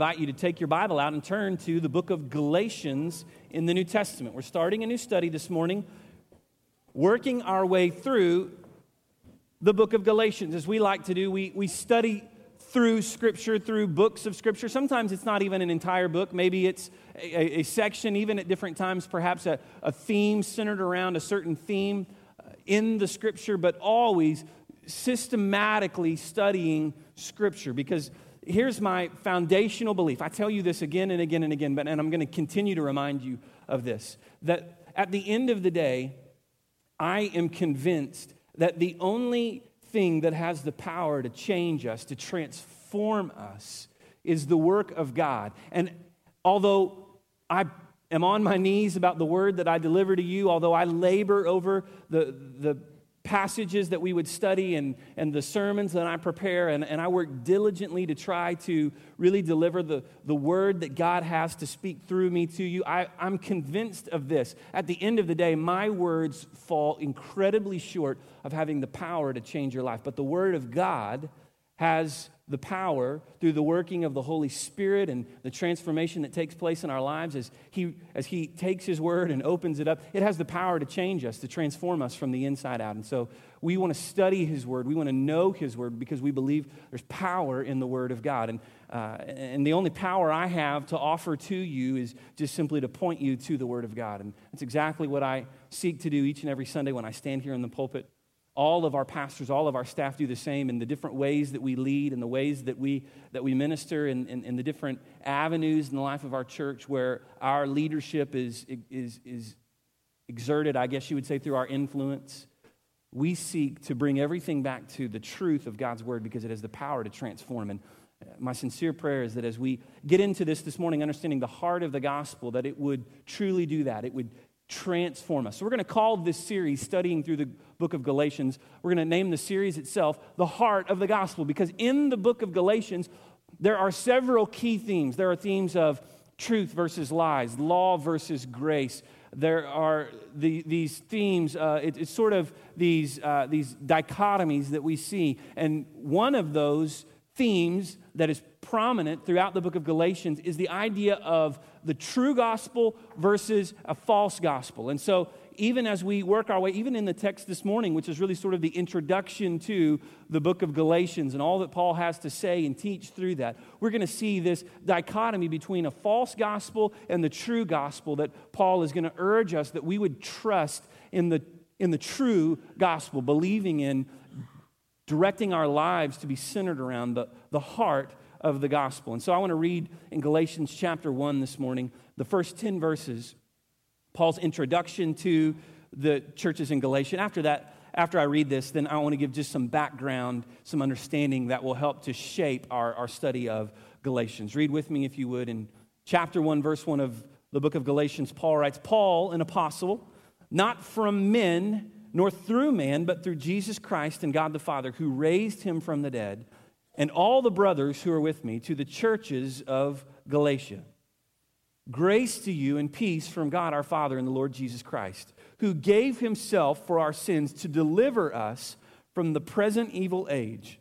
invite you to take your Bible out and turn to the book of Galatians in the New Testament. We're starting a new study this morning, working our way through the book of Galatians. As we like to do, we, we study through Scripture, through books of Scripture. Sometimes it's not even an entire book, maybe it's a, a section, even at different times, perhaps a, a theme centered around a certain theme uh, in the Scripture, but always systematically studying Scripture because here's my foundational belief. I tell you this again and again and again, but, and I'm going to continue to remind you of this that at the end of the day, I am convinced that the only thing that has the power to change us, to transform us, is the work of God. And although I am on my knees about the word that I deliver to you, although I labor over the, the passages that we would study and, and the sermons that I prepare, and, and I work diligently to try to really deliver the, the word that God has to speak through me to you. I, I'm convinced of this. At the end of the day, my words fall incredibly short of having the power to change your life. But the word of God has the power through the working of the Holy Spirit and the transformation that takes place in our lives as he, as he takes His word and opens it up. It has the power to change us, to transform us from the inside out. And so we want to study His word. We want to know His word because we believe there's power in the word of God. And, uh, and the only power I have to offer to you is just simply to point you to the word of God. And that's exactly what I seek to do each and every Sunday when I stand here in the pulpit all of our pastors, all of our staff do the same in the different ways that we lead and the ways that we, that we minister and, and the different avenues in the life of our church where our leadership is, is, is exerted, I guess you would say, through our influence. We seek to bring everything back to the truth of God's word because it has the power to transform. And uh, my sincere prayer is that as we get into this this morning, understanding the heart of the gospel, that it would truly do that. It would transform us. So, we're going to call this series, Studying Through the Book of Galatians, we're going to name the series itself The Heart of the Gospel, because in the book of Galatians, there are several key themes. There are themes of truth versus lies, law versus grace. There are the, these themes, uh, it, it's sort of these, uh, these dichotomies that we see. And one of those themes that is prominent throughout the book of Galatians is the idea of the true gospel versus a false gospel. And so, even as we work our way, even in the text this morning, which is really sort of the introduction to the book of Galatians and all that Paul has to say and teach through that, we're going to see this dichotomy between a false gospel and the true gospel that Paul is going to urge us that we would trust in the, in the true gospel, believing in directing our lives to be centered around the, the heart of the gospel. And so I want to read in Galatians chapter 1 this morning, the first 10 verses, Paul's introduction to the churches in Galatia. After that, after I read this, then I want to give just some background, some understanding that will help to shape our, our study of Galatians. Read with me, if you would, in chapter 1, verse 1 of the book of Galatians. Paul writes Paul, an apostle, not from men, nor through man, but through Jesus Christ and God the Father, who raised him from the dead and all the brothers who are with me to the churches of Galatia. Grace to you and peace from God our Father and the Lord Jesus Christ, who gave himself for our sins to deliver us from the present evil age,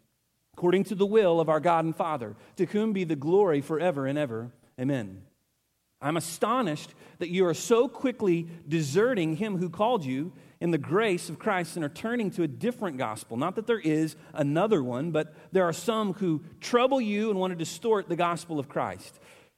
according to the will of our God and Father, to whom be the glory forever and ever. Amen. I'm astonished that you are so quickly deserting him who called you in the grace of Christ and are turning to a different gospel. Not that there is another one, but there are some who trouble you and want to distort the gospel of Christ.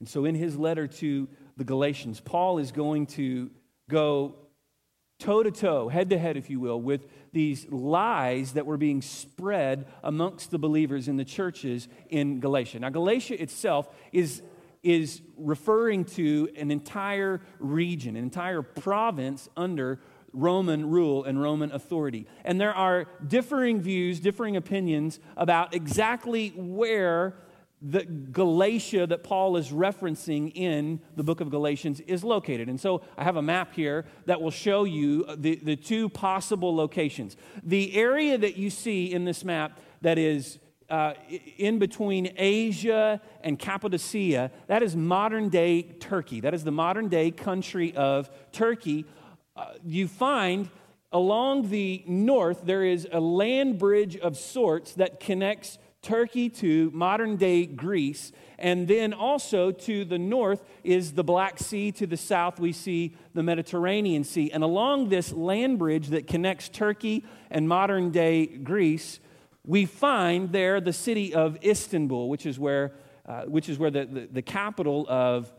And so, in his letter to the Galatians, Paul is going to go toe to toe, head to head, if you will, with these lies that were being spread amongst the believers in the churches in Galatia. Now, Galatia itself is, is referring to an entire region, an entire province under Roman rule and Roman authority. And there are differing views, differing opinions about exactly where the Galatia that Paul is referencing in the book of Galatians is located. And so I have a map here that will show you the, the two possible locations. The area that you see in this map that is uh, in between Asia and Cappadocia, that is modern day Turkey. That is the modern day country of Turkey. Uh, you find along the north, there is a land bridge of sorts that connects Turkey to modern day Greece. And then also to the north is the Black Sea. To the south, we see the Mediterranean Sea. And along this land bridge that connects Turkey and modern day Greece, we find there the city of Istanbul, which is where, uh, which is where the, the, the capital of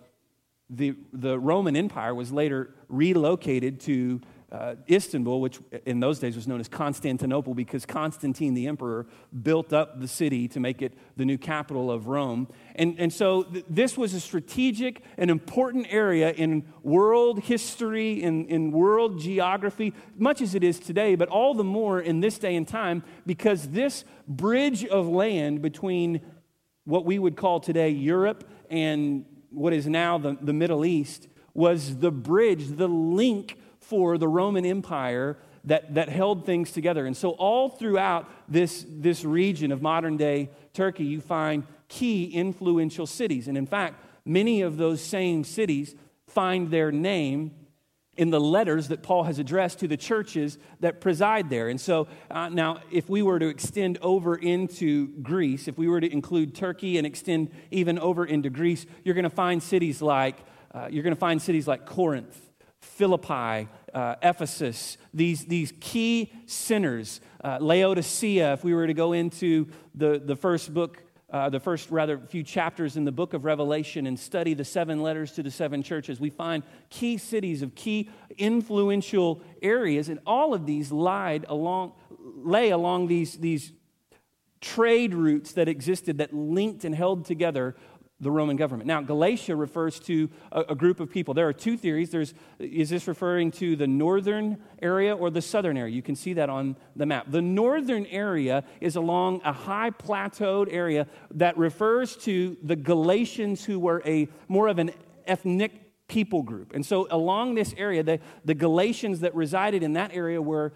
the, the Roman Empire was later relocated to uh, Istanbul, which in those days was known as Constantinople because Constantine the emperor built up the city to make it the new capital of Rome. And, and so th- this was a strategic and important area in world history, in, in world geography, much as it is today, but all the more in this day and time because this bridge of land between what we would call today Europe and what is now the, the Middle East was the bridge, the link for the Roman Empire that, that held things together. And so, all throughout this, this region of modern day Turkey, you find key influential cities. And in fact, many of those same cities find their name in the letters that Paul has addressed to the churches that preside there. And so uh, now, if we were to extend over into Greece, if we were to include Turkey and extend even over into Greece, you're going to find cities like uh, you're going to find cities like Corinth Philippi, uh, Ephesus, these, these key centers, uh, Laodicea, if we were to go into the, the first book, uh, the first rather few chapters in the book of Revelation and study the seven letters to the seven churches, we find key cities of key influential areas, and all of these lied along, lay along these, these trade routes that existed that linked and held together the Roman government. Now, Galatia refers to a, a, group of people. There are two theories. There's, is this referring to the northern area or the southern area? You can see that on the map. The northern area is along a high plateaued area that refers to the Galatians who were a more of an ethnic people group. And so, along this area, the, the Galatians that resided in that area were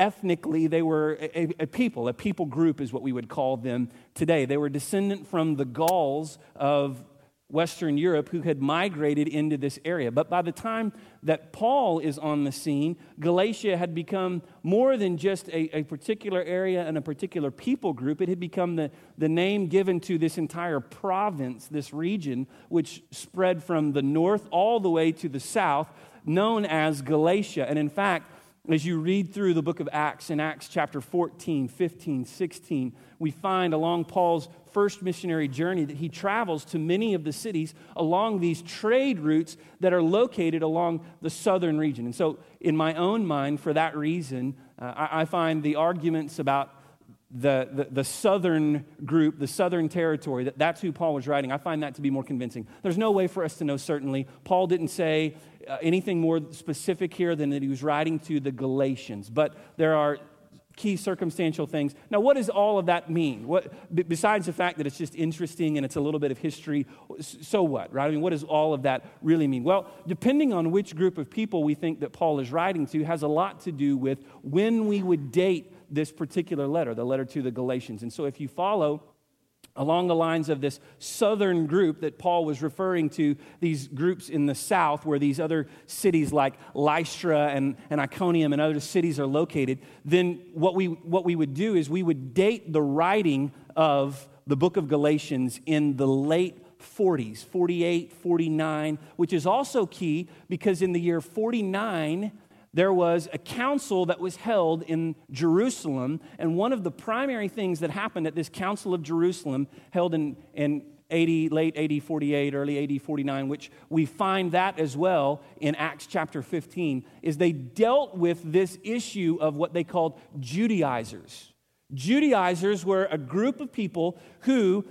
ethnically, they were a, a, people, a people group is what we would call them today. They were descendant from the Gauls of Western Europe who had migrated into this area. But by the time that Paul is on the scene, Galatia had become more than just a, a particular area and a particular people group. It had become the, the name given to this entire province, this region, which spread from the north all the way to the south, known as Galatia. And in fact, as you read through the book of Acts, in Acts chapter 14, 15, 16, we find along Paul's first missionary journey that he travels to many of the cities along these trade routes that are located along the southern region. And so, in my own mind, for that reason, uh, I, I find the arguments about the, the, the, southern group, the southern territory, that that's who Paul was writing, I find that to be more convincing. There's no way for us to know certainly. Paul didn't say uh, anything more specific here than that he was writing to the Galatians, but there are key circumstantial things. Now, what does all of that mean? What, besides the fact that it's just interesting and it's a little bit of history, so what, right? I mean, what does all of that really mean? Well, depending on which group of people we think that Paul is writing to, has a lot to do with when we would date this particular letter, the letter to the Galatians. And so if you follow along the lines of this southern group that Paul was referring to, these groups in the south where these other cities like Lystra and, and Iconium and other cities are located, then what we, what we would do is we would date the writing of the book of Galatians in the late 40s, 48, 49, which is also key because in the year 49, there was a council that was held in Jerusalem, and one of the primary things that happened at this Council of Jerusalem, held in, in 80, late AD 48, early AD 49, which we find that as well in Acts chapter 15, is they dealt with this issue of what they called Judaizers. Judaizers were a group of people who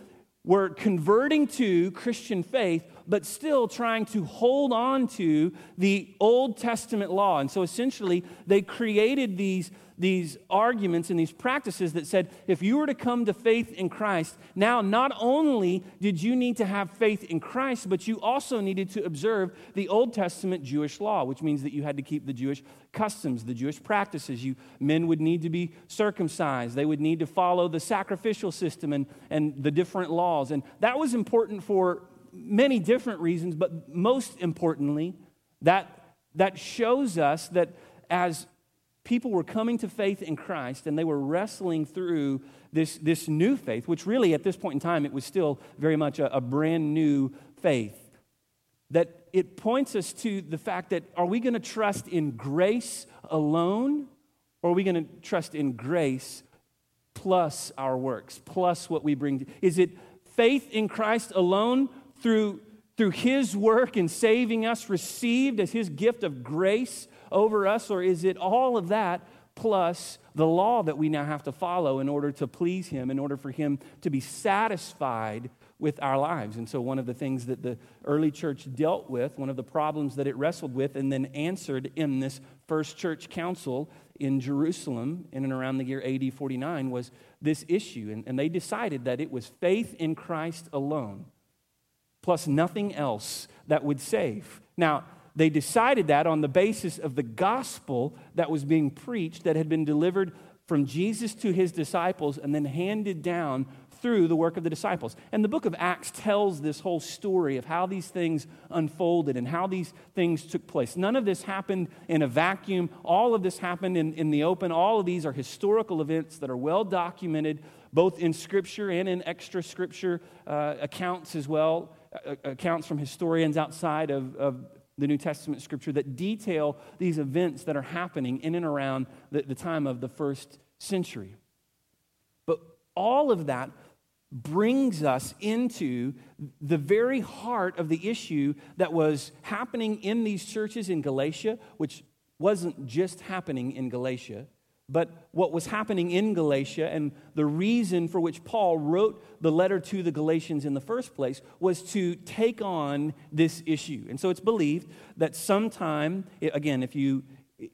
were converting to Christian faith, but still trying to hold on to the Old Testament law. And so essentially, they created these, these arguments and these practices that said if you were to come to faith in Christ, now not only did you need to have faith in Christ, but you also needed to observe the Old Testament Jewish law, which means that you had to keep the Jewish customs, the Jewish practices. You men would need to be circumcised. They would need to follow the sacrificial system and, and the different laws. And that was important for many different reasons, but most importantly, that, that shows us that as people were coming to faith in Christ and they were wrestling through this, this new faith, which really at this point in time, it was still very much a, a brand new faith, that it points us to the fact that are we going to trust in grace alone or are we going to trust in grace plus our works, plus what we bring? To, is it faith in Christ alone through, through his work in saving us, received as his gift of grace over us, or is it all of that plus the law that we now have to follow in order to please him, in order for him to be satisfied with our lives? And so, one of the things that the early church dealt with, one of the problems that it wrestled with, and then answered in this first church council in Jerusalem in and around the year AD 49 was this issue. And, and they decided that it was faith in Christ alone plus nothing else that would save. Now, they decided that on the basis of the gospel that was being preached, that had been delivered from Jesus to his disciples and then handed down through the work of the disciples. And the book of Acts tells this whole story of how these things unfolded and how these things took place. None of this happened in a vacuum, all of this happened in, in the open. All of these are historical events that are well documented, both in scripture and in extra scripture uh, accounts as well Uh, uh, accounts from historians outside of, of the New Testament scripture that detail these events that are happening in and around the, the time of the first century. But all of that brings us into the very heart of the issue that was happening in these churches in Galatia, which wasn't just happening in Galatia, but what was happening in Galatia and the reason for which Paul wrote the letter to the Galatians in the first place was to take on this issue. And so it's believed that sometime, again, if you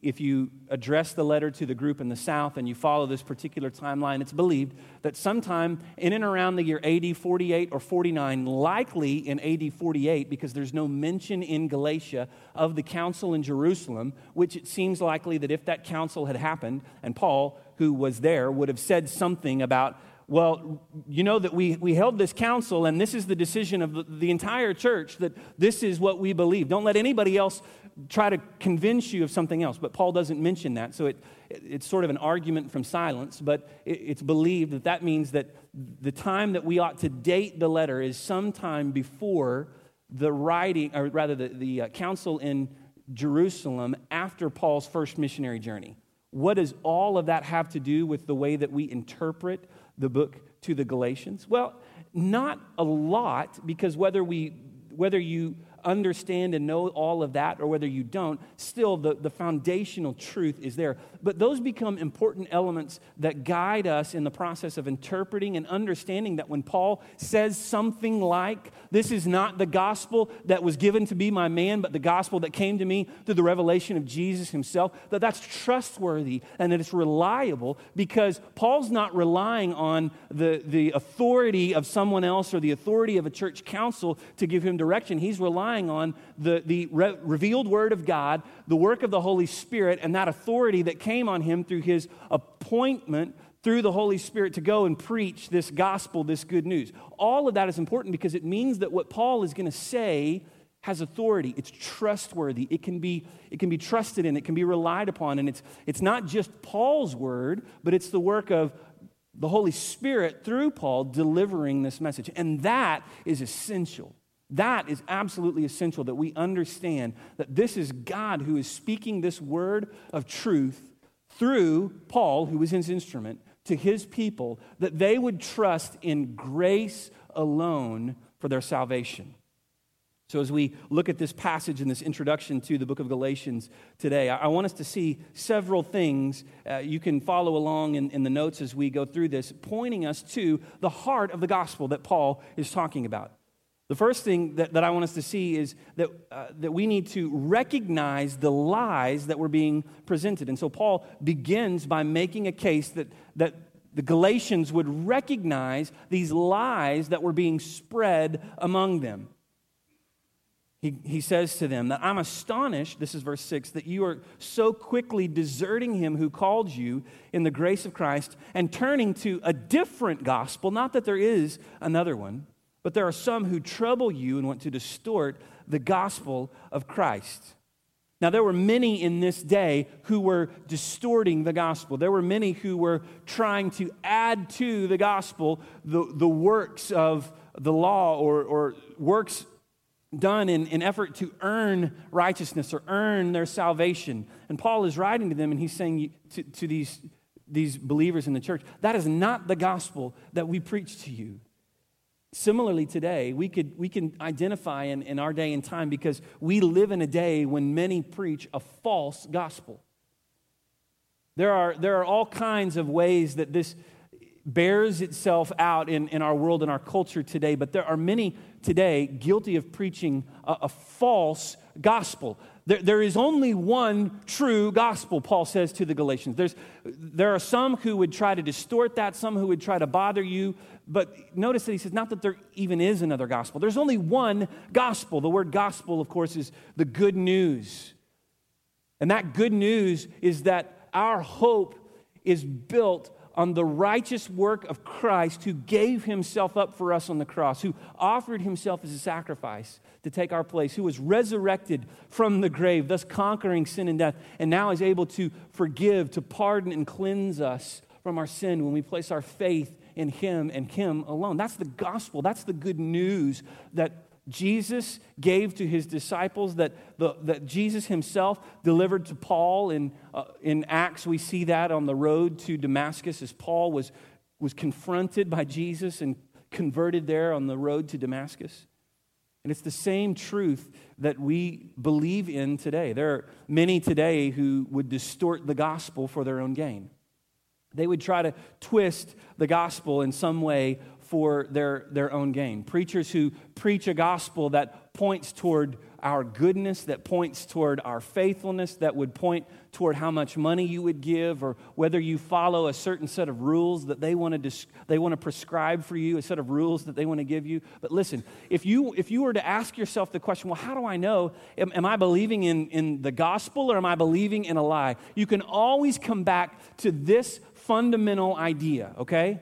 if you address the letter to the group in the South and you follow this particular timeline, it's believed that sometime in and around the year AD 48 or 49, likely in AD 48, because there's no mention in Galatia of the council in Jerusalem, which it seems likely that if that council had happened, and Paul, who was there, would have said something about well, you know that we, we held this council, and this is the decision of the, the, entire church that this is what we believe. Don't let anybody else try to convince you of something else. But Paul doesn't mention that. So it, it's sort of an argument from silence, but it, it's believed that that means that the time that we ought to date the letter is sometime before the writing, or rather, the, the uh, council in Jerusalem after Paul's first missionary journey. What does all of that have to do with the way that we interpret the book to the Galatians? Well, not a lot, because whether, we, whether you understand and know all of that or whether you don't, still the, the foundational truth is there. But those become important elements that guide us in the process of interpreting and understanding that when Paul says something like, This is not the gospel that was given to be my man, but the gospel that came to me through the revelation of Jesus himself, that that's trustworthy and that it's reliable because Paul's not relying on the, the authority of someone else or the authority of a church council to give him direction. He's relying relying on the, the re- revealed word of God, the work of the Holy Spirit, and that authority that came on him through his appointment through the Holy Spirit to go and preach this gospel, this good news. All of that is important because it means that what Paul is going to say has authority. It's trustworthy. It can be, it can be trusted in. It can be relied upon. And it's, it's not just Paul's word, but it's the work of the Holy Spirit through Paul delivering this message. And that is essential. That is absolutely essential that we understand that this is God who is speaking this word of truth through Paul, who was his instrument, to his people, that they would trust in grace alone for their salvation. So, as we look at this passage and this introduction to the book of Galatians today, I want us to see several things. Uh, you can follow along in, in the notes as we go through this, pointing us to the heart of the gospel that Paul is talking about. The first thing that, that I want us to see is that, uh, that we need to recognize the lies that were being presented. And so Paul begins by making a case that, that the Galatians would recognize these lies that were being spread among them. He, he says to them that I'm astonished, this is verse 6, that you are so quickly deserting him who called you in the grace of Christ and turning to a different gospel. Not that there is another one but there are some who trouble you and want to distort the gospel of Christ. Now, there were many in this day who were distorting the gospel. There were many who were trying to add to the gospel the, the works of the law or, or works done in, in effort to earn righteousness or earn their salvation. And Paul is writing to them and he's saying to, to these, these believers in the church, that is not the gospel that we preach to you. Similarly, today, we, could, we can identify in, in our day and time because we live in a day when many preach a false gospel. There are, there are all kinds of ways that this bears itself out in, in our world and our culture today, but there are many today guilty of preaching a, a false gospel. There, there is only one true gospel, Paul says to the Galatians. There's, there are some who would try to distort that, some who would try to bother you. But notice that he says, not that there even is another gospel. There's only one gospel. The word gospel, of course, is the good news. And that good news is that our hope is built on the righteous work of Christ who gave himself up for us on the cross, who offered himself as a sacrifice to take our place, who was resurrected from the grave, thus conquering sin and death, and now is able to forgive, to pardon, and cleanse us from our sin when we place our faith in him and him alone. That's the gospel. That's the good news that Jesus gave to his disciples, that, the, that Jesus himself delivered to Paul. In, uh, in Acts, we see that on the road to Damascus as Paul was, was confronted by Jesus and converted there on the road to Damascus. And it's the same truth that we believe in today. There are many today who would distort the gospel for their own gain. They would try to twist the gospel in some way for their, their own gain. Preachers who preach a gospel that points toward our goodness, that points toward our faithfulness, that would point toward how much money you would give, or whether you follow a certain set of rules that they want to, dis- they want to prescribe for you, a set of rules that they want to give you. But listen, if you, if you were to ask yourself the question, well, how do I know? Am, am I believing in, in the gospel or am I believing in a lie? You can always come back to this fundamental idea, okay?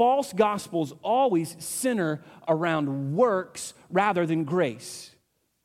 False gospels always center around works rather than grace.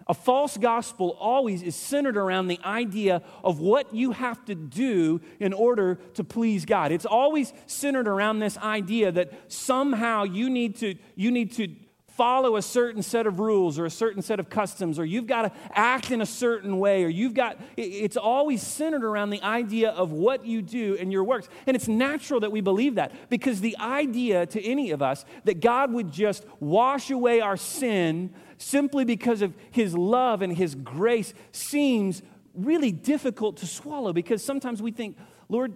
A false gospel always is centered around the idea of what you have to do in order to please God. It's always centered around this idea that somehow you need to, you need to follow a certain set of rules or a certain set of customs, or you've got to act in a certain way, or you've got, it's always centered around the idea of what you do in your works. And it's natural that we believe that because the idea to any of us that God would just wash away our sin simply because of his love and his grace seems really difficult to swallow because sometimes we think, Lord,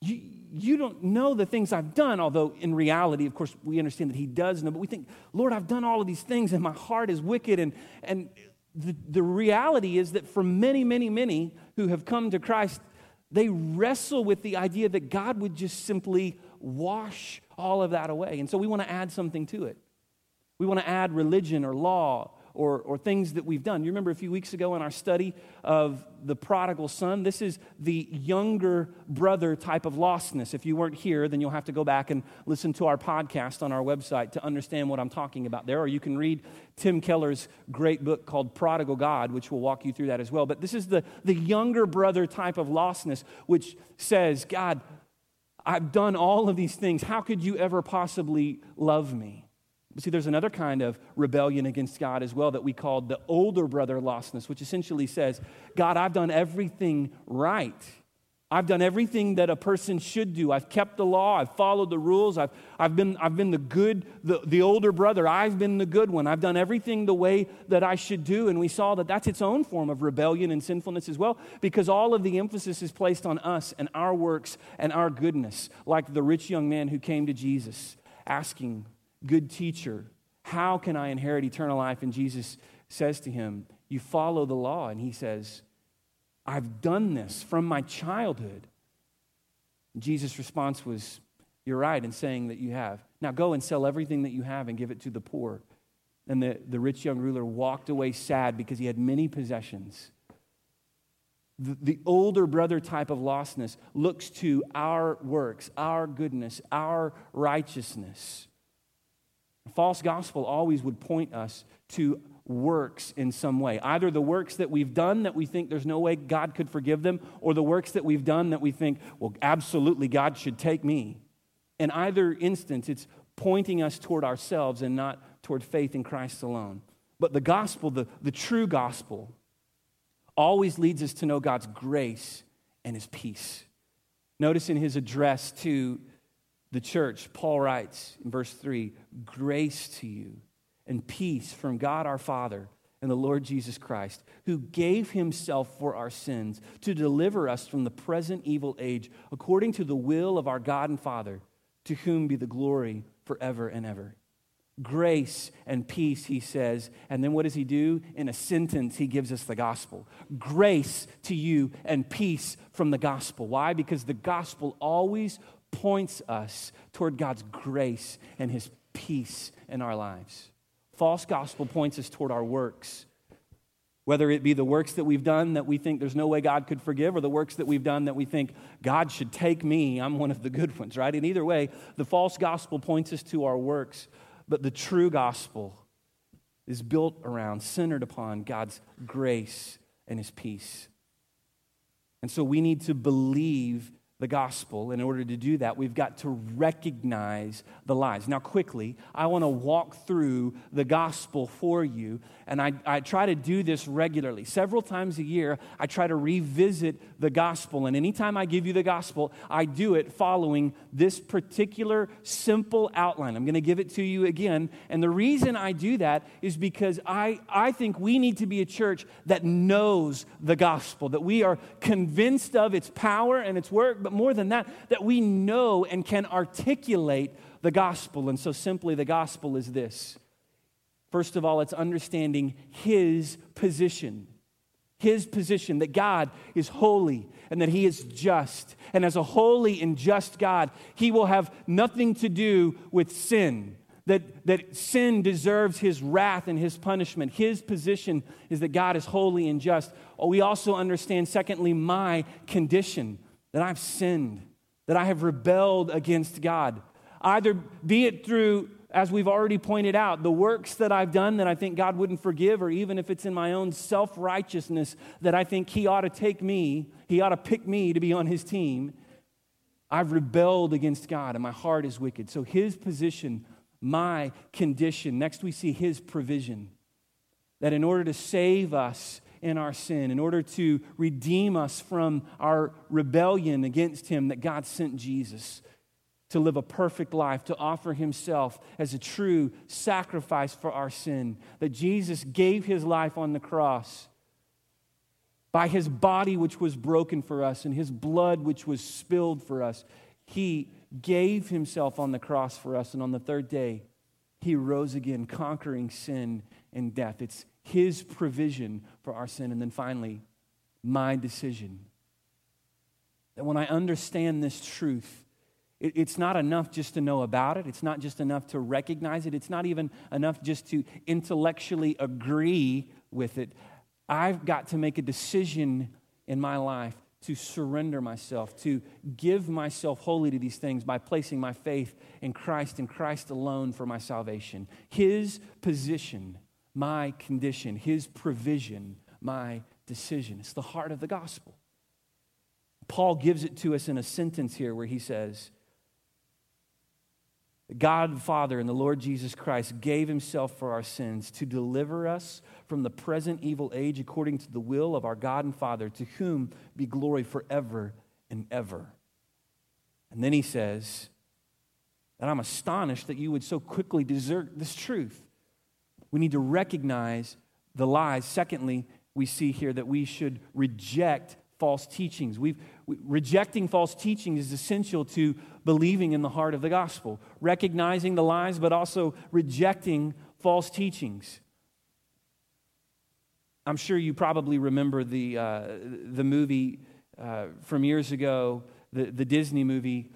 you, you don't know the things I've done, although in reality, of course, we understand that He does know, but we think, Lord, I've done all of these things and my heart is wicked. And, and the, the reality is that for many, many, many who have come to Christ, they wrestle with the idea that God would just simply wash all of that away. And so we want to add something to it. We want to add religion or law or, or things that we've done. You remember a few weeks ago in our study of the prodigal son? This is the younger brother type of lostness. If you weren't here, then you'll have to go back and listen to our podcast on our website to understand what I'm talking about there. Or you can read Tim Keller's great book called Prodigal God, which will walk you through that as well. But this is the, the younger brother type of lostness, which says, God, I've done all of these things. How could you ever possibly love me? But see, there's another kind of rebellion against God as well that we call the older brother lostness, which essentially says, God, I've done everything right. I've done everything that a person should do. I've kept the law. I've followed the rules. I've, I've, been, I've been the good, the, the older brother. I've been the good one. I've done everything the way that I should do. And we saw that that's its own form of rebellion and sinfulness as well, because all of the emphasis is placed on us and our works and our goodness, like the rich young man who came to Jesus asking good teacher, How can I inherit eternal life? And Jesus says to him, You follow the law. And he says, I've done this from my childhood. Jesus' response was, You're right in saying that you have. Now go and sell everything that you have and give it to the poor. And the, the rich young ruler walked away sad because he had many possessions. The, the older brother type of lostness looks to our works, our goodness, our righteousness. False gospel always would point us to works in some way. Either the works that we've done that we think there's no way God could forgive them, or the works that we've done that we think, well, absolutely, God should take me. In either instance, it's pointing us toward ourselves and not toward faith in Christ alone. But the gospel, the, the true gospel, always leads us to know God's grace and his peace. Notice in his address to the church, Paul writes in verse 3 Grace to you and peace from God our Father and the Lord Jesus Christ, who gave himself for our sins to deliver us from the present evil age, according to the will of our God and Father, to whom be the glory forever and ever. Grace and peace, he says. And then what does he do? In a sentence, he gives us the gospel. Grace to you and peace from the gospel. Why? Because the gospel always points us toward God's grace and his peace in our lives. False gospel points us toward our works. Whether it be the works that we've done that we think there's no way God could forgive, or the works that we've done that we think God should take me, I'm one of the good ones, right? In either way, the false gospel points us to our works, but the true gospel is built around, centered upon God's grace and His peace. And so we need to believe the gospel. In order to do that, we've got to recognize the lies. Now, quickly, I want to walk through the gospel for you, and I, I try to do this regularly. Several times a year, I try to revisit the gospel, and anytime I give you the gospel, I do it following this particular simple outline. I'm going to give it to you again, and the reason I do that is because I, I think we need to be a church that knows the gospel, that we are convinced of its power and its work but more than that, that we know and can articulate the gospel. And so, simply, the gospel is this first of all, it's understanding His position. His position that God is holy and that He is just. And as a holy and just God, He will have nothing to do with sin that, that sin deserves his wrath and his punishment. His position is that God is holy and just. We also understand, secondly, my condition that I've sinned, that I have rebelled against God. Either be it through, as we've already pointed out, the works that I've done that I think God wouldn't forgive, or even if it's in my own self righteousness that I think He ought to take me, He ought to pick me to be on His team. I've rebelled against God and my heart is wicked. So His position, my condition. Next, we see His provision. That in order to save us, in our sin, in order to redeem us from our rebellion against Him, that God sent Jesus to live a perfect life, to offer Himself as a true sacrifice for our sin, that Jesus gave His life on the cross by His body, which was broken for us, and His blood, which was spilled for us. He gave Himself on the cross for us, and on the third day, He rose again, conquering sin and death. It's his provision for our sin. And then finally, my decision. That when I understand this truth, it's not enough just to know about it. It's not just enough to recognize it. It's not even enough just to intellectually agree with it. I've got to make a decision in my life to surrender myself, to give myself wholly to these things by placing my faith in Christ and Christ alone for my salvation. His position my condition, His provision, my decision. It's the heart of the gospel. Paul gives it to us in a sentence here where he says, God the Father and the Lord Jesus Christ gave himself for our sins to deliver us from the present evil age according to the will of our God and Father, to whom be glory forever and ever. And then he says, that I'm astonished that you would so quickly desert this truth. We need to recognize the lies. Secondly, we see here that we should reject false teachings. We've, we, rejecting false teaching is essential to believing in the heart of the gospel, recognizing the lies, but also rejecting false teachings. I'm sure you probably remember the, uh, the movie uh, from years ago, the, the Disney movie,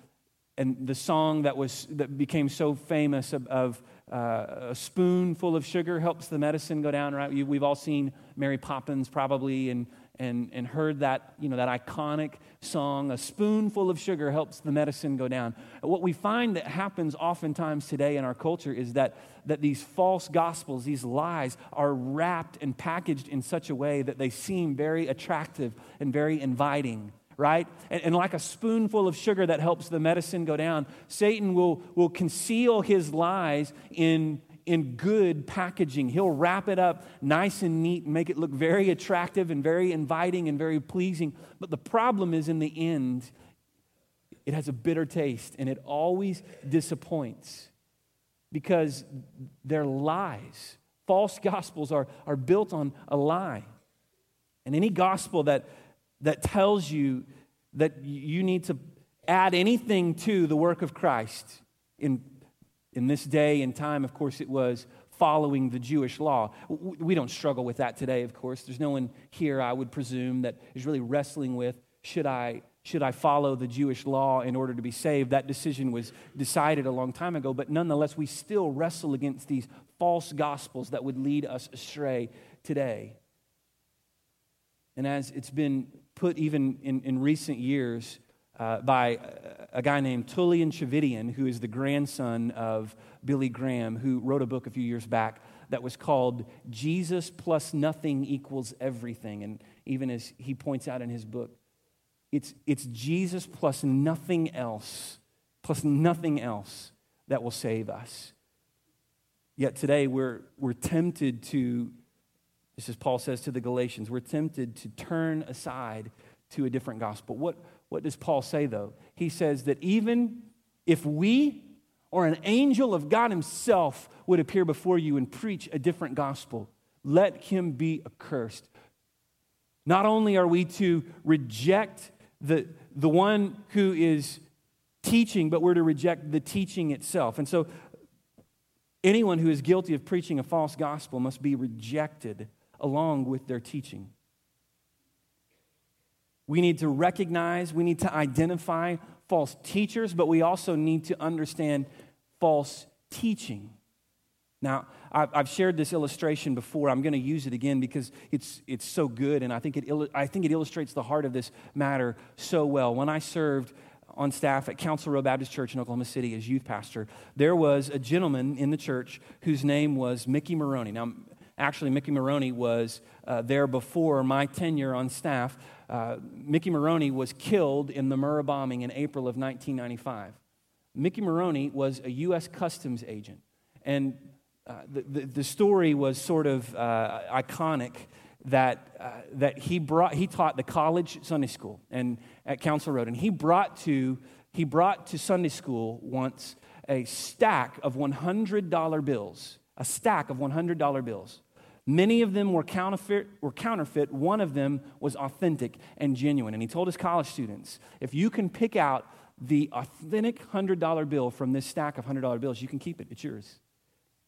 and the song that, was, that became so famous of, of uh, a spoonful of sugar helps the medicine go down, right? We've all seen Mary Poppins probably and, and, and heard that, you know, that iconic song, a spoonful of sugar helps the medicine go down. What we find that happens oftentimes today in our culture is that, that these false gospels, these lies, are wrapped and packaged in such a way that they seem very attractive and very inviting right? And, and, like a spoonful of sugar that helps the medicine go down, Satan will, will conceal his lies in in good packaging. He'll wrap it up nice and neat and make it look very attractive and very inviting and very pleasing. But the problem is, in the end, it has a bitter taste and it always disappoints because they're lies. False gospels are, are built on a lie. And any gospel that, that tells you that you need to add anything to the work of Christ in in this day and time, of course, it was following the Jewish law. We don't struggle with that today, of course. There's no one here, I would presume, that is really wrestling with should I, should I follow the Jewish law in order to be saved? That decision was decided a long time ago, but nonetheless, we still wrestle against these false gospels that would lead us astray today. And as it's been put even in, in recent years, uh, by a guy named Tullian Tchividjian, who is the grandson of Billy Graham, who wrote a book a few years back that was called Jesus plus nothing equals everything. And even as he points out in his book, it's, it's Jesus plus nothing else, plus nothing else that will save us. Yet today we're, we're tempted to, just as Paul says to the Galatians, we're tempted to turn aside to a different gospel. What, what does Paul say, though? He says that even if we or an angel of God Himself would appear before you and preach a different gospel, let him be accursed. Not only are we to reject the, the one who is teaching, but we're to reject the teaching itself. And so, anyone who is guilty of preaching a false gospel must be rejected along with their teaching. We need to recognize, we need to identify false teachers, but we also need to understand false teaching. Now, I've shared this illustration before. I'm going to use it again because it's, it's so good, and I think, it, I think it illustrates the heart of this matter so well. When I served on staff at Council Road Baptist Church in Oklahoma City as youth pastor, there was a gentleman in the church whose name was Mickey Maroney. Now, actually, Mickey Maroney was uh, there before my tenure on staff. Uh, Mickey Maroney was killed in the Murrah bombing in April of 1995. Mickey Maroney was a U.S. Customs agent. And uh, the, the, the, story was sort of uh, iconic that, uh, that he, brought, he taught the college Sunday school and at Council Road. And he brought to, he brought to Sunday school once a stack of $100 bills, a stack of $100 bills. Many of them were counterfeit, were counterfeit. One of them was authentic and genuine. And he told his college students if you can pick out the authentic $100 bill from this stack of $100 bills, you can keep it. It's yours.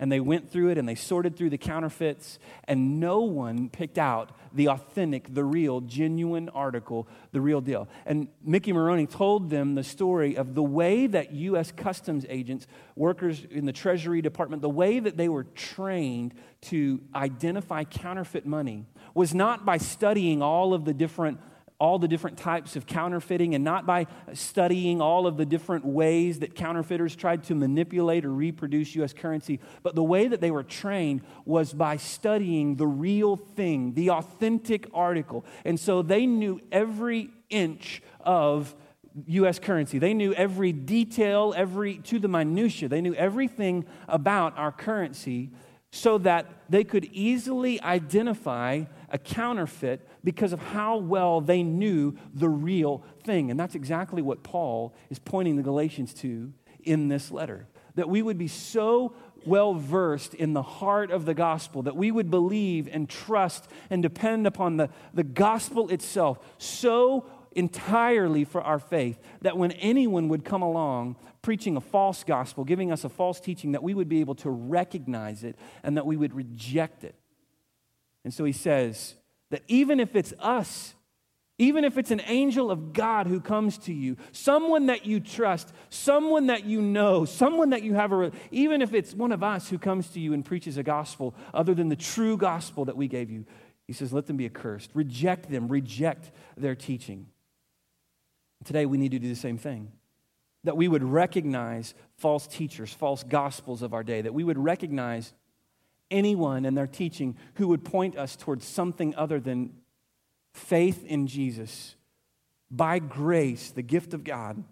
And they went through it and they sorted through the counterfeits, and no one picked out the authentic, the real, genuine article, the real deal. And Mickey Maroney told them the story of the way that U.S. Customs agents, workers in the Treasury Department, the way that they were trained to identify counterfeit money was not by studying all of the different all the different types of counterfeiting and not by studying all of the different ways that counterfeiters tried to manipulate or reproduce U.S. currency, but the way that they were trained was by studying the real thing, the authentic article. And so they knew every inch of US currency. They knew every detail, every to the minutia. They knew everything about our currency so that they could easily identify a counterfeit because of how well they knew the real thing. And that's exactly what Paul is pointing the Galatians to in this letter. That we would be so well versed in the heart of the gospel, that we would believe and trust and depend upon the, the gospel itself so entirely for our faith that when anyone would come along preaching a false gospel, giving us a false teaching, that we would be able to recognize it and that we would reject it. And so he says that even if it's us, even if it's an angel of God who comes to you, someone that you trust, someone that you know, someone that you have a, even if it's one of us who comes to you and preaches a gospel other than the true gospel that we gave you, he says, let them be accursed. Reject them, reject their teaching. Today, we need to do the same thing. That we would recognize false teachers, false gospels of our day, that we would recognize anyone in their teaching who would point us towards something other than faith in Jesus by grace, the gift of God,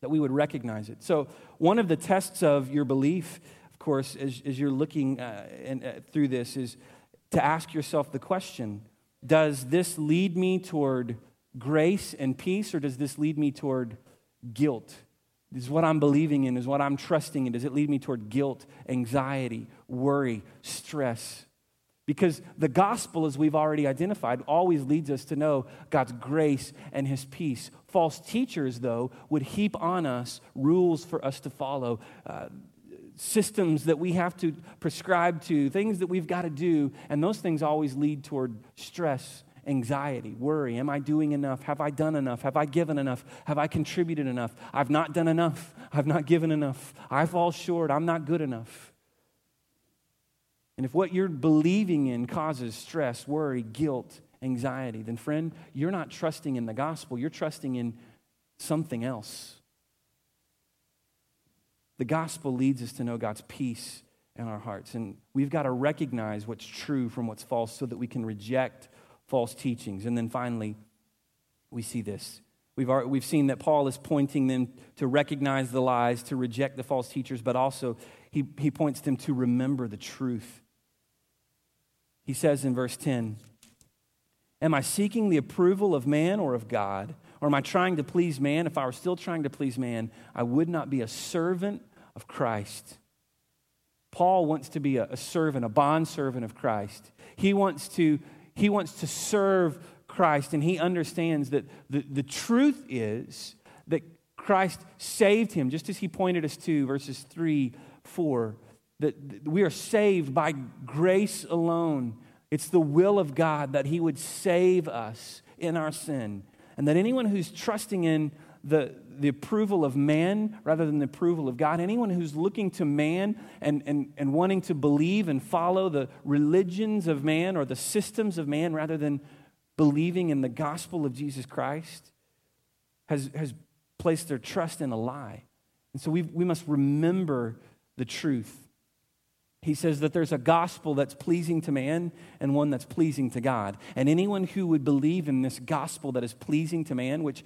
that we would recognize it. So, one of the tests of your belief, of course, as, as you're looking uh, uh, through this, is to ask yourself the question Does this lead me toward grace and peace, or does this lead me toward guilt? Is what I'm believing in, is what I'm trusting in, does it lead me toward guilt, anxiety, worry, stress? Because the gospel, as we've already identified, always leads us to know God's grace and his peace. False teachers, though, would heap on us rules for us to follow, uh, systems that we have to prescribe to, things that we've got to do, and those things always lead toward stress anxiety, worry. Am I doing enough? Have I done enough? Have I given enough? Have I contributed enough? I've not done enough. I've not given enough. I fall short. I'm not good enough. And if what you're believing in causes stress, worry, guilt, anxiety, then, friend, you're not trusting in the gospel. You're trusting in something else. The gospel leads us to know God's peace in our hearts. And we've got to recognize what's true from what's false so that we can reject false teachings. And then finally, we see this. We've, already, we've seen that Paul is pointing them to recognize the lies, to reject the false teachers, but also he, he points them to remember the truth. He says in verse 10 Am I seeking the approval of man or of God? Or am I trying to please man? If I were still trying to please man, I would not be a servant of Christ. Paul wants to be a, servant, a bondservant of Christ. He wants to he wants to serve Christ, and he understands that the, the truth is that Christ saved him, just as he pointed us to verses 3, 4, that we are saved by grace alone. It's the will of God that he would save us in our sin, and that anyone who's trusting in the, the approval of man rather than the approval of God. Anyone who's looking to man and, and, and wanting to believe and follow the religions of man or the systems of man rather than believing in the gospel of Jesus Christ has, has placed their trust in a lie. And so we, we must remember the truth. He says that there's a gospel that's pleasing to man and one that's pleasing to God. And anyone who would believe in this gospel that is pleasing to man, which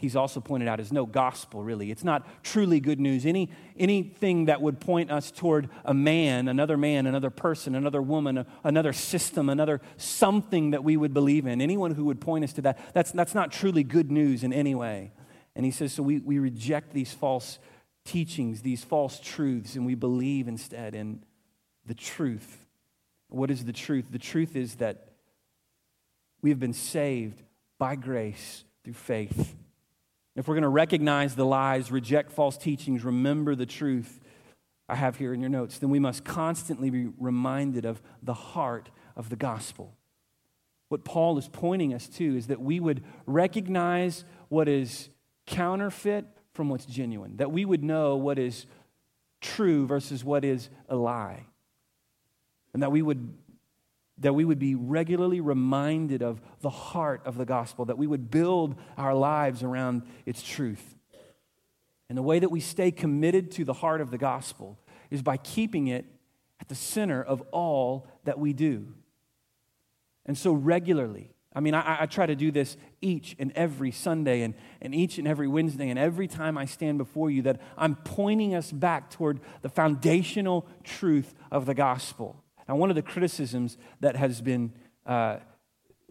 he's also pointed out is no gospel, really. It's not truly good news. Any, anything that would point us toward a man, another man, another person, another woman, another system, another something that we would believe in, anyone who would point us to that, that's, that's not truly good news in any way. And he says, so we, we reject these false teachings, these false truths, and we believe instead in the truth. What is the truth? The truth is that we have been saved by grace through faith if we're going to recognize the lies, reject false teachings, remember the truth I have here in your notes, then we must constantly be reminded of the heart of the gospel. What Paul is pointing us to is that we would recognize what is counterfeit from what's genuine, that we would know what is true versus what is a lie, and that we would that we would be regularly reminded of the heart of the gospel, that we would build our lives around its truth. And the way that we stay committed to the heart of the gospel is by keeping it at the center of all that we do. And so, regularly, I mean, I, I, try to do this each and every Sunday and, and each and every Wednesday, and every time I stand before you, that I'm pointing us back toward the foundational truth of the gospel. Now, one of the criticisms that has been, uh,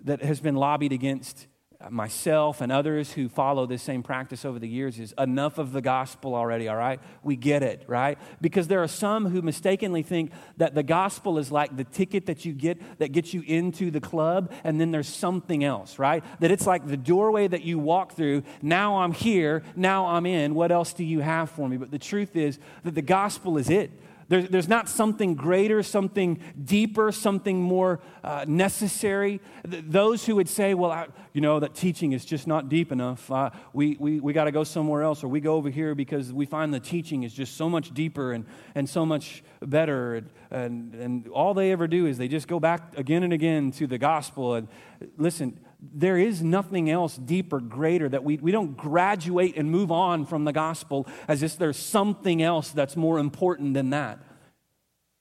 that has been lobbied against myself and others who follow this same practice over the years is enough of the gospel already, all right? We get it, right? Because there are some who mistakenly think that the gospel is like the ticket that you get that gets you into the club, and then there's something else, right? That it's like the doorway that you walk through. Now I'm here, now I'm in. What else do you have for me? But the truth is that the gospel is it. There's, there's not something greater, something deeper, something more uh, necessary. Th- those who would say, well, I, you know, that teaching is just not deep enough. Uh, we we, we got to go somewhere else, or we go over here because we find the teaching is just so much deeper and, and so much better. And, and, and all they ever do is they just go back again and again to the gospel. And listen, there is nothing else deeper, greater that we, we don't graduate and move on from the gospel as if there's something else that's more important than that.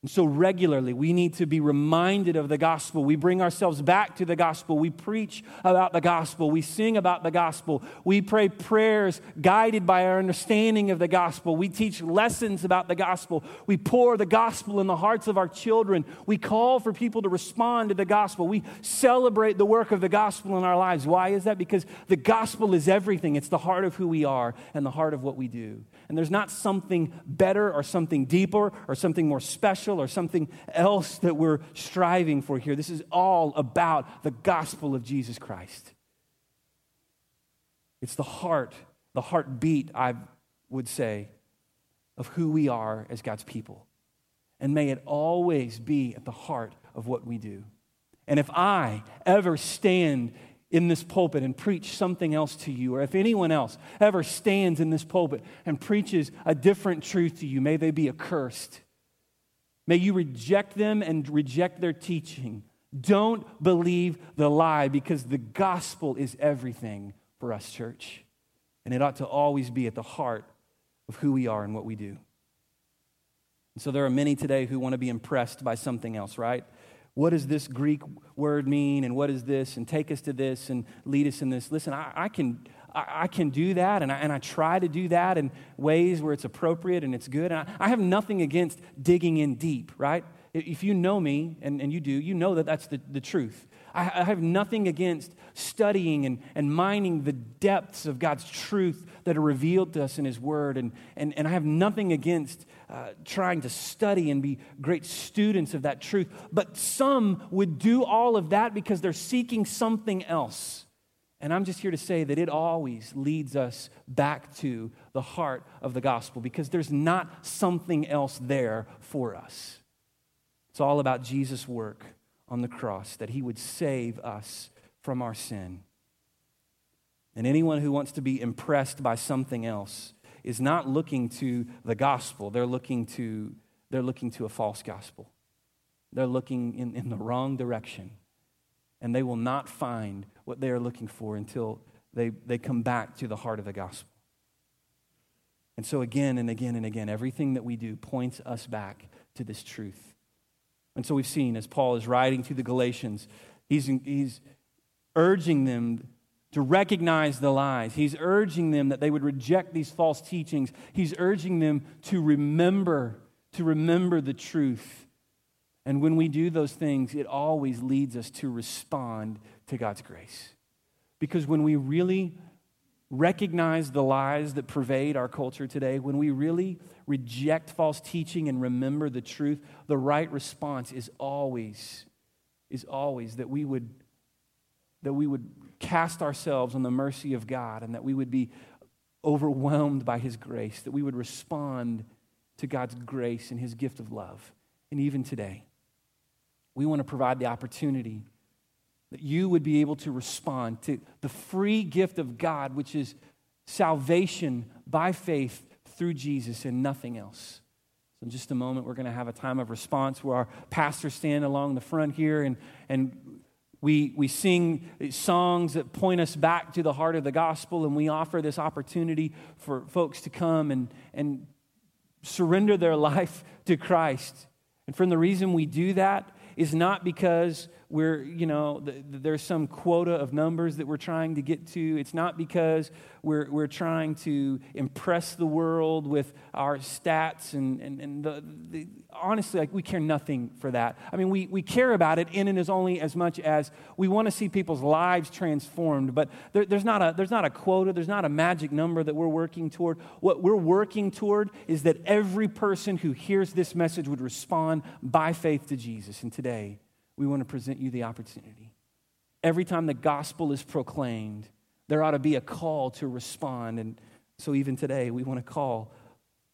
And so, regularly, we need to be reminded of the gospel. We bring ourselves back to the gospel. We preach about the gospel. We sing about the gospel. We pray prayers guided by our understanding of the gospel. We teach lessons about the gospel. We pour the gospel in the hearts of our children. We call for people to respond to the gospel. We celebrate the work of the gospel in our lives. Why is that? Because the gospel is everything, it's the heart of who we are and the heart of what we do. And there's not something better or something deeper or something more special or something else that we're striving for here. This is all about the gospel of Jesus Christ. It's the heart, the heartbeat, I would say, of who we are as God's people. And may it always be at the heart of what we do. And if I ever stand in this pulpit and preach something else to you, or if anyone else ever stands in this pulpit and preaches a different truth to you, may they be accursed. May you reject them and reject their teaching. Don't believe the lie because the gospel is everything for us, church. And it ought to always be at the heart of who we are and what we do. And so there are many today who want to be impressed by something else, right? what does this Greek word mean and what is this and take us to this and lead us in this. Listen, I, I can, I, I, can do that and I, and I try to do that in ways where it's appropriate and it's good. And I, I have nothing against digging in deep, right? If you know me, and, and you do, you know that that's the, the truth. I, have nothing against studying and, and mining the depths of God's truth that are revealed to us in His Word. And, and, and I have nothing against uh, trying to study and be great students of that truth. But some would do all of that because they're seeking something else. And I'm just here to say that it always leads us back to the heart of the gospel because there's not something else there for us. It's all about Jesus' work on the cross, that he would save us from our sin. And anyone who wants to be impressed by something else is not looking to the gospel, they're looking to, they're looking to a false gospel. They're looking in, in the wrong direction. And they will not find what they are looking for until they, they come back to the heart of the gospel. And so, again and again and again, everything that we do points us back to this truth. And so, we've seen as Paul is writing to the Galatians, he's, he's urging them to recognize the lies. He's urging them that they would reject these false teachings. He's urging them to remember, to remember the truth. And when we do those things, it always leads us to respond to God's grace. Because when we really recognize the lies that pervade our culture today, when we really reject false teaching and remember the truth, the right response is always is always that we would that we would cast ourselves on the mercy of God and that we would be overwhelmed by His grace, that we would respond to God's grace and His gift of love. And even today, we want to provide the opportunity that you would be able to respond to the free gift of God, which is salvation by faith through Jesus and nothing else. So, in just a moment, we're going to have a time of response where our pastors stand along the front here and, and we, we sing songs that point us back to the heart of the gospel, and we offer this opportunity for folks to come and, and surrender their life to Christ. And from the reason we do that is not because we're, you know, th- there's some quota of numbers that we're trying to get to. It's not because we're, we're trying to impress the world with our stats. And, and, and the, the, honestly, like, we care nothing for that. I mean, we, we care about it in and as only as much as we want to see people's lives transformed. But there, there's, not a, there's not a quota, there's not a magic number that we're working toward. What we're working toward is that every person who hears this message would respond by faith to Jesus. And today, we want to present you the opportunity. Every time the gospel is proclaimed, there ought to be a call to respond. And so, even today, we want to call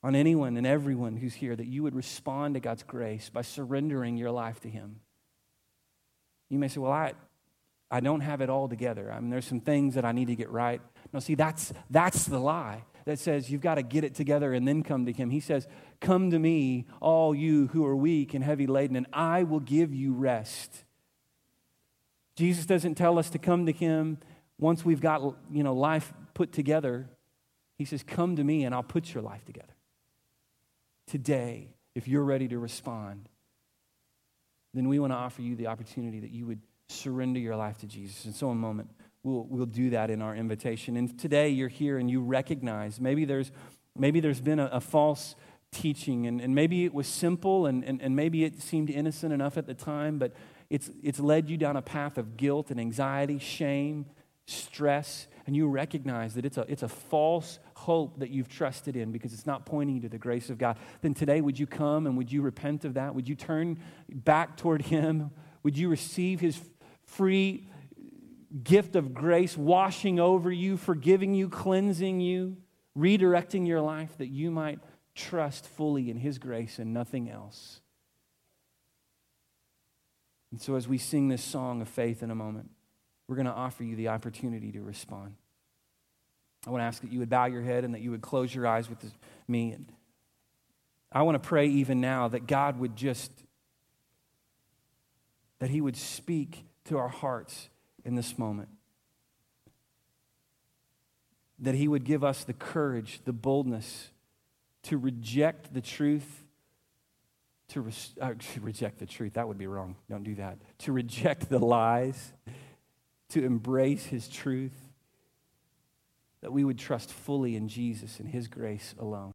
on anyone and everyone who's here that you would respond to God's grace by surrendering your life to Him. You may say, Well, I, I don't have it all together. I mean, there's some things that I need to get right. No, see, that's, that's the lie that says you've got to get it together and then come to Him. He says, Come to me, all you who are weak and heavy laden, and I will give you rest. Jesus doesn't tell us to come to Him once we've got you know, life put together. He says, Come to me and I'll put your life together. Today, if you're ready to respond, then we want to offer you the opportunity that you would surrender your life to Jesus. And so, in a moment, we'll, we'll do that in our invitation. And today, you're here and you recognize maybe there's, maybe there's been a, a false teaching, and, and maybe it was simple and, and, and maybe it seemed innocent enough at the time, but it's, it's led you down a path of guilt and anxiety, shame, stress, and you recognize that it's a, it's a false hope that you've trusted in because it's not pointing you to the grace of God, then today would you come and would you repent of that? Would you turn back toward Him? Would you receive His free gift of grace washing over you, forgiving you, cleansing you, redirecting your life that you might trust fully in His grace and nothing else. And so, as we sing this song of faith in a moment, we're going to offer you the opportunity to respond. I want to ask that you would bow your head and that you would close your eyes with me. And I want to pray even now that God would just, that He would speak to our hearts in this moment. That He would give us the courage, the boldness to reject the truth, to, re- uh, reject the truth, that would be wrong. Don't do that. To reject the lies, to embrace his truth, that we would trust fully in Jesus and his grace alone.